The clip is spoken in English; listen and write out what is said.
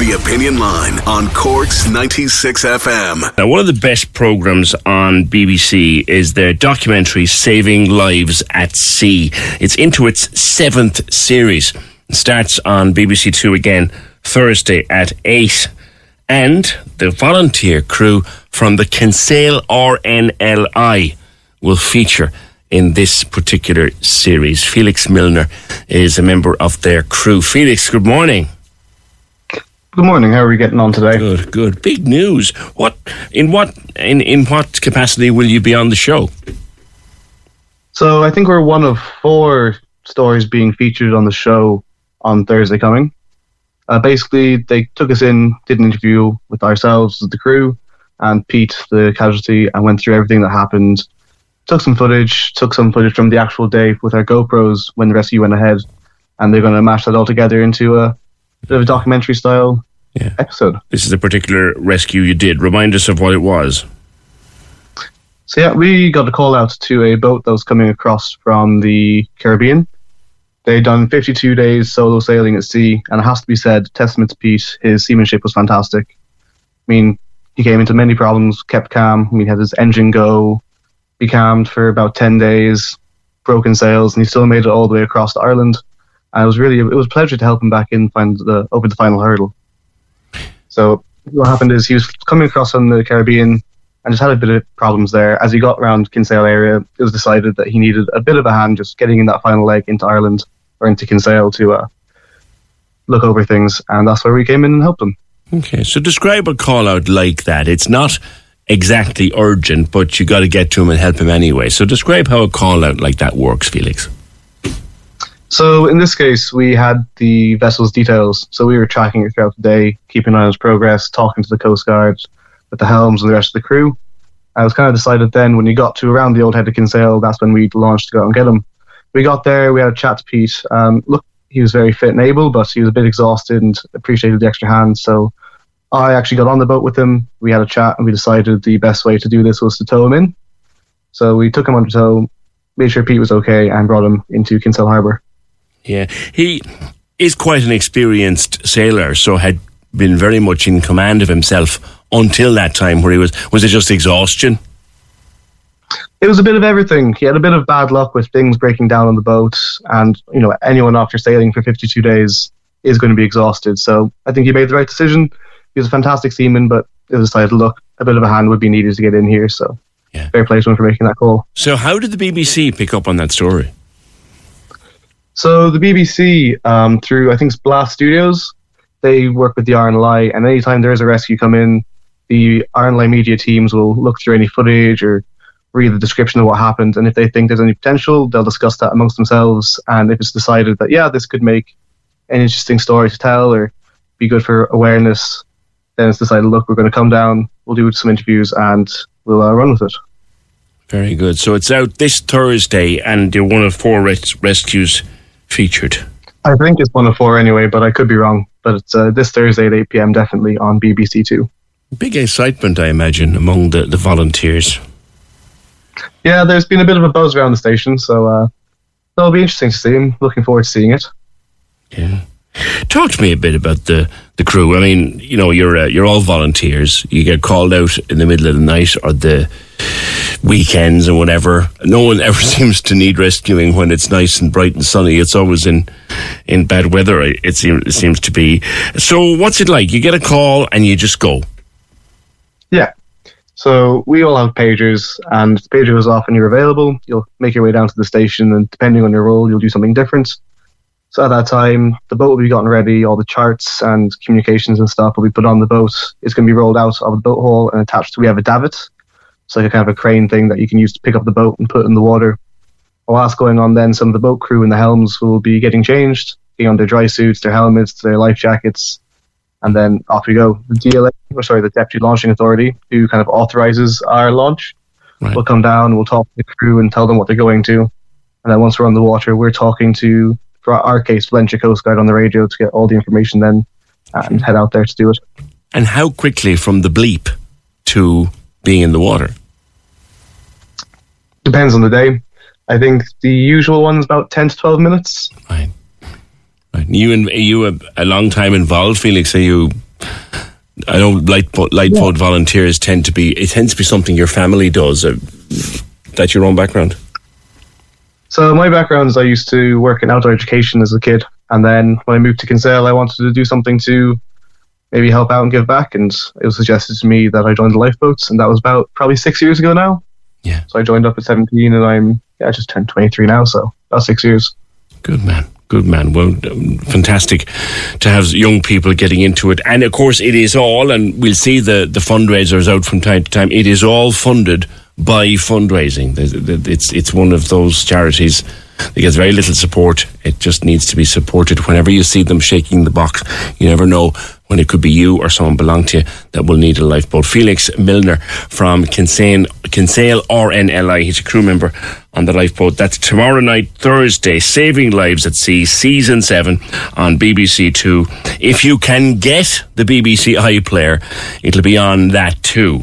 The Opinion Line on Cork's 96 FM. Now, one of the best programmes on BBC is their documentary Saving Lives at Sea. It's into its seventh series. It starts on BBC Two again Thursday at 8. And the volunteer crew from the Kinsale RNLI will feature in this particular series. Felix Milner is a member of their crew. Felix, good morning. Good morning. How are we getting on today? Good, good. Big news. What in what in in what capacity will you be on the show? So I think we're one of four stories being featured on the show on Thursday coming. Uh, basically, they took us in, did an interview with ourselves, the crew, and Pete, the casualty, and went through everything that happened. Took some footage, took some footage from the actual day with our GoPros when the rescue went ahead, and they're going to mash that all together into a bit of a documentary style yeah. episode. This is a particular rescue you did. Remind us of what it was. So yeah, we got a call out to a boat that was coming across from the Caribbean. They'd done 52 days solo sailing at sea, and it has to be said, testament to Pete, his seamanship was fantastic. I mean, he came into many problems, kept calm. I mean, he had his engine go, be calmed for about 10 days, broken sails, and he still made it all the way across to Ireland. And it was really, it was a pleasure to help him back in, find the over the final hurdle. So what happened is he was coming across from the Caribbean and just had a bit of problems there. As he got around Kinsale area, it was decided that he needed a bit of a hand just getting in that final leg into Ireland or into Kinsale to uh, look over things, and that's where we came in and helped him. Okay, so describe a call out like that. It's not exactly urgent, but you got to get to him and help him anyway. So describe how a call out like that works, Felix. So in this case, we had the vessel's details. So we were tracking it throughout the day, keeping an eye on its progress, talking to the Coast Guard, with the helms and the rest of the crew. I was kind of decided then when you got to around the old head of Kinsale, that's when we launched to go and get him. We got there, we had a chat to Pete. Um, look, he was very fit and able, but he was a bit exhausted and appreciated the extra hand. So I actually got on the boat with him. We had a chat and we decided the best way to do this was to tow him in. So we took him under tow, made sure Pete was okay, and brought him into Kinsale Harbour. Yeah, he is quite an experienced sailor, so had been very much in command of himself until that time where he was was it just exhaustion? It was a bit of everything. He had a bit of bad luck with things breaking down on the boat, and you know anyone after sailing for 52 days is going to be exhausted. So I think he made the right decision. He was a fantastic seaman, but it was decided, look, a bit of a hand would be needed to get in here. So yeah. fair play to him for making that call. So how did the BBC pick up on that story? So the BBC, um, through I think it's Blast Studios, they work with the RNLI, and anytime there is a rescue come in, the RNLI media teams will look through any footage or read the description of what happened, and if they think there's any potential, they'll discuss that amongst themselves. And if it's decided that yeah, this could make an interesting story to tell or be good for awareness, then it's decided, look, we're going to come down, we'll do some interviews, and we'll uh, run with it. Very good. So it's out this Thursday, and you're one of four res- rescues featured? I think it's one of four anyway, but I could be wrong. But it's uh, this Thursday at 8 pm, definitely on BBC Two. Big excitement, I imagine, among the, the volunteers. Yeah, there's been a bit of a buzz around the station, so uh, it'll be interesting to see. I'm looking forward to seeing it. Yeah. Talk to me a bit about the, the crew. I mean, you know, you're uh, you're all volunteers. You get called out in the middle of the night or the weekends and whatever. No one ever seems to need rescuing when it's nice and bright and sunny. It's always in in bad weather. It seems to be. So, what's it like? You get a call and you just go. Yeah. So we all have pagers, and the pager goes off and you're available, you'll make your way down to the station, and depending on your role, you'll do something different. So at that time, the boat will be gotten ready, all the charts and communications and stuff will be put on the boat. It's going to be rolled out of the boat hall and attached. To, we have a davit, so like a kind of a crane thing that you can use to pick up the boat and put in the water. While that's going on, then some of the boat crew and the helms will be getting changed, getting on their dry suits, their helmets, their life jackets, and then off we go. The DLA, or sorry, the Deputy Launching Authority, who kind of authorizes our launch, Right. will come down, we'll talk to the crew and tell them what they're going to. And then once we're on the water, we're talking to, for our case, Valentia Coast Guard on the radio to get all the information then and head out there to do it. And how quickly from the bleep to being in the water? Depends on the day. I think the usual one's about 10 to 12 minutes. Right. Right. You and you a, a long time involved, Felix? Are you? I know lifeboat, light boat volunteers tend to be. It tends to be something your family does. Uh, that's your own background. So my background is I used to work in outdoor education as a kid, and then when I moved to Kinsale, I wanted to do something to maybe help out and give back, and it was suggested to me that I joined the lifeboats, and that was about probably six years ago now. Yeah. So I joined up at 17, and I'm yeah, I just turned 23 now, so about six years. Good man. Good man. Well, um, fantastic to have young people getting into it. And of course, it is all, and we'll see the, the fundraisers out from time to time. It is all funded by fundraising. It's, it's one of those charities that gets very little support. It just needs to be supported. Whenever you see them shaking the box, you never know when it could be you or someone belong to you that will need a lifeboat. Felix Milner from Kinsale, Kinsale RNLI, he's a crew member on the lifeboat. That's tomorrow night, Thursday, Saving Lives at Sea, Season 7 on BBC Two. If you can get the BBC iPlayer, it'll be on that too.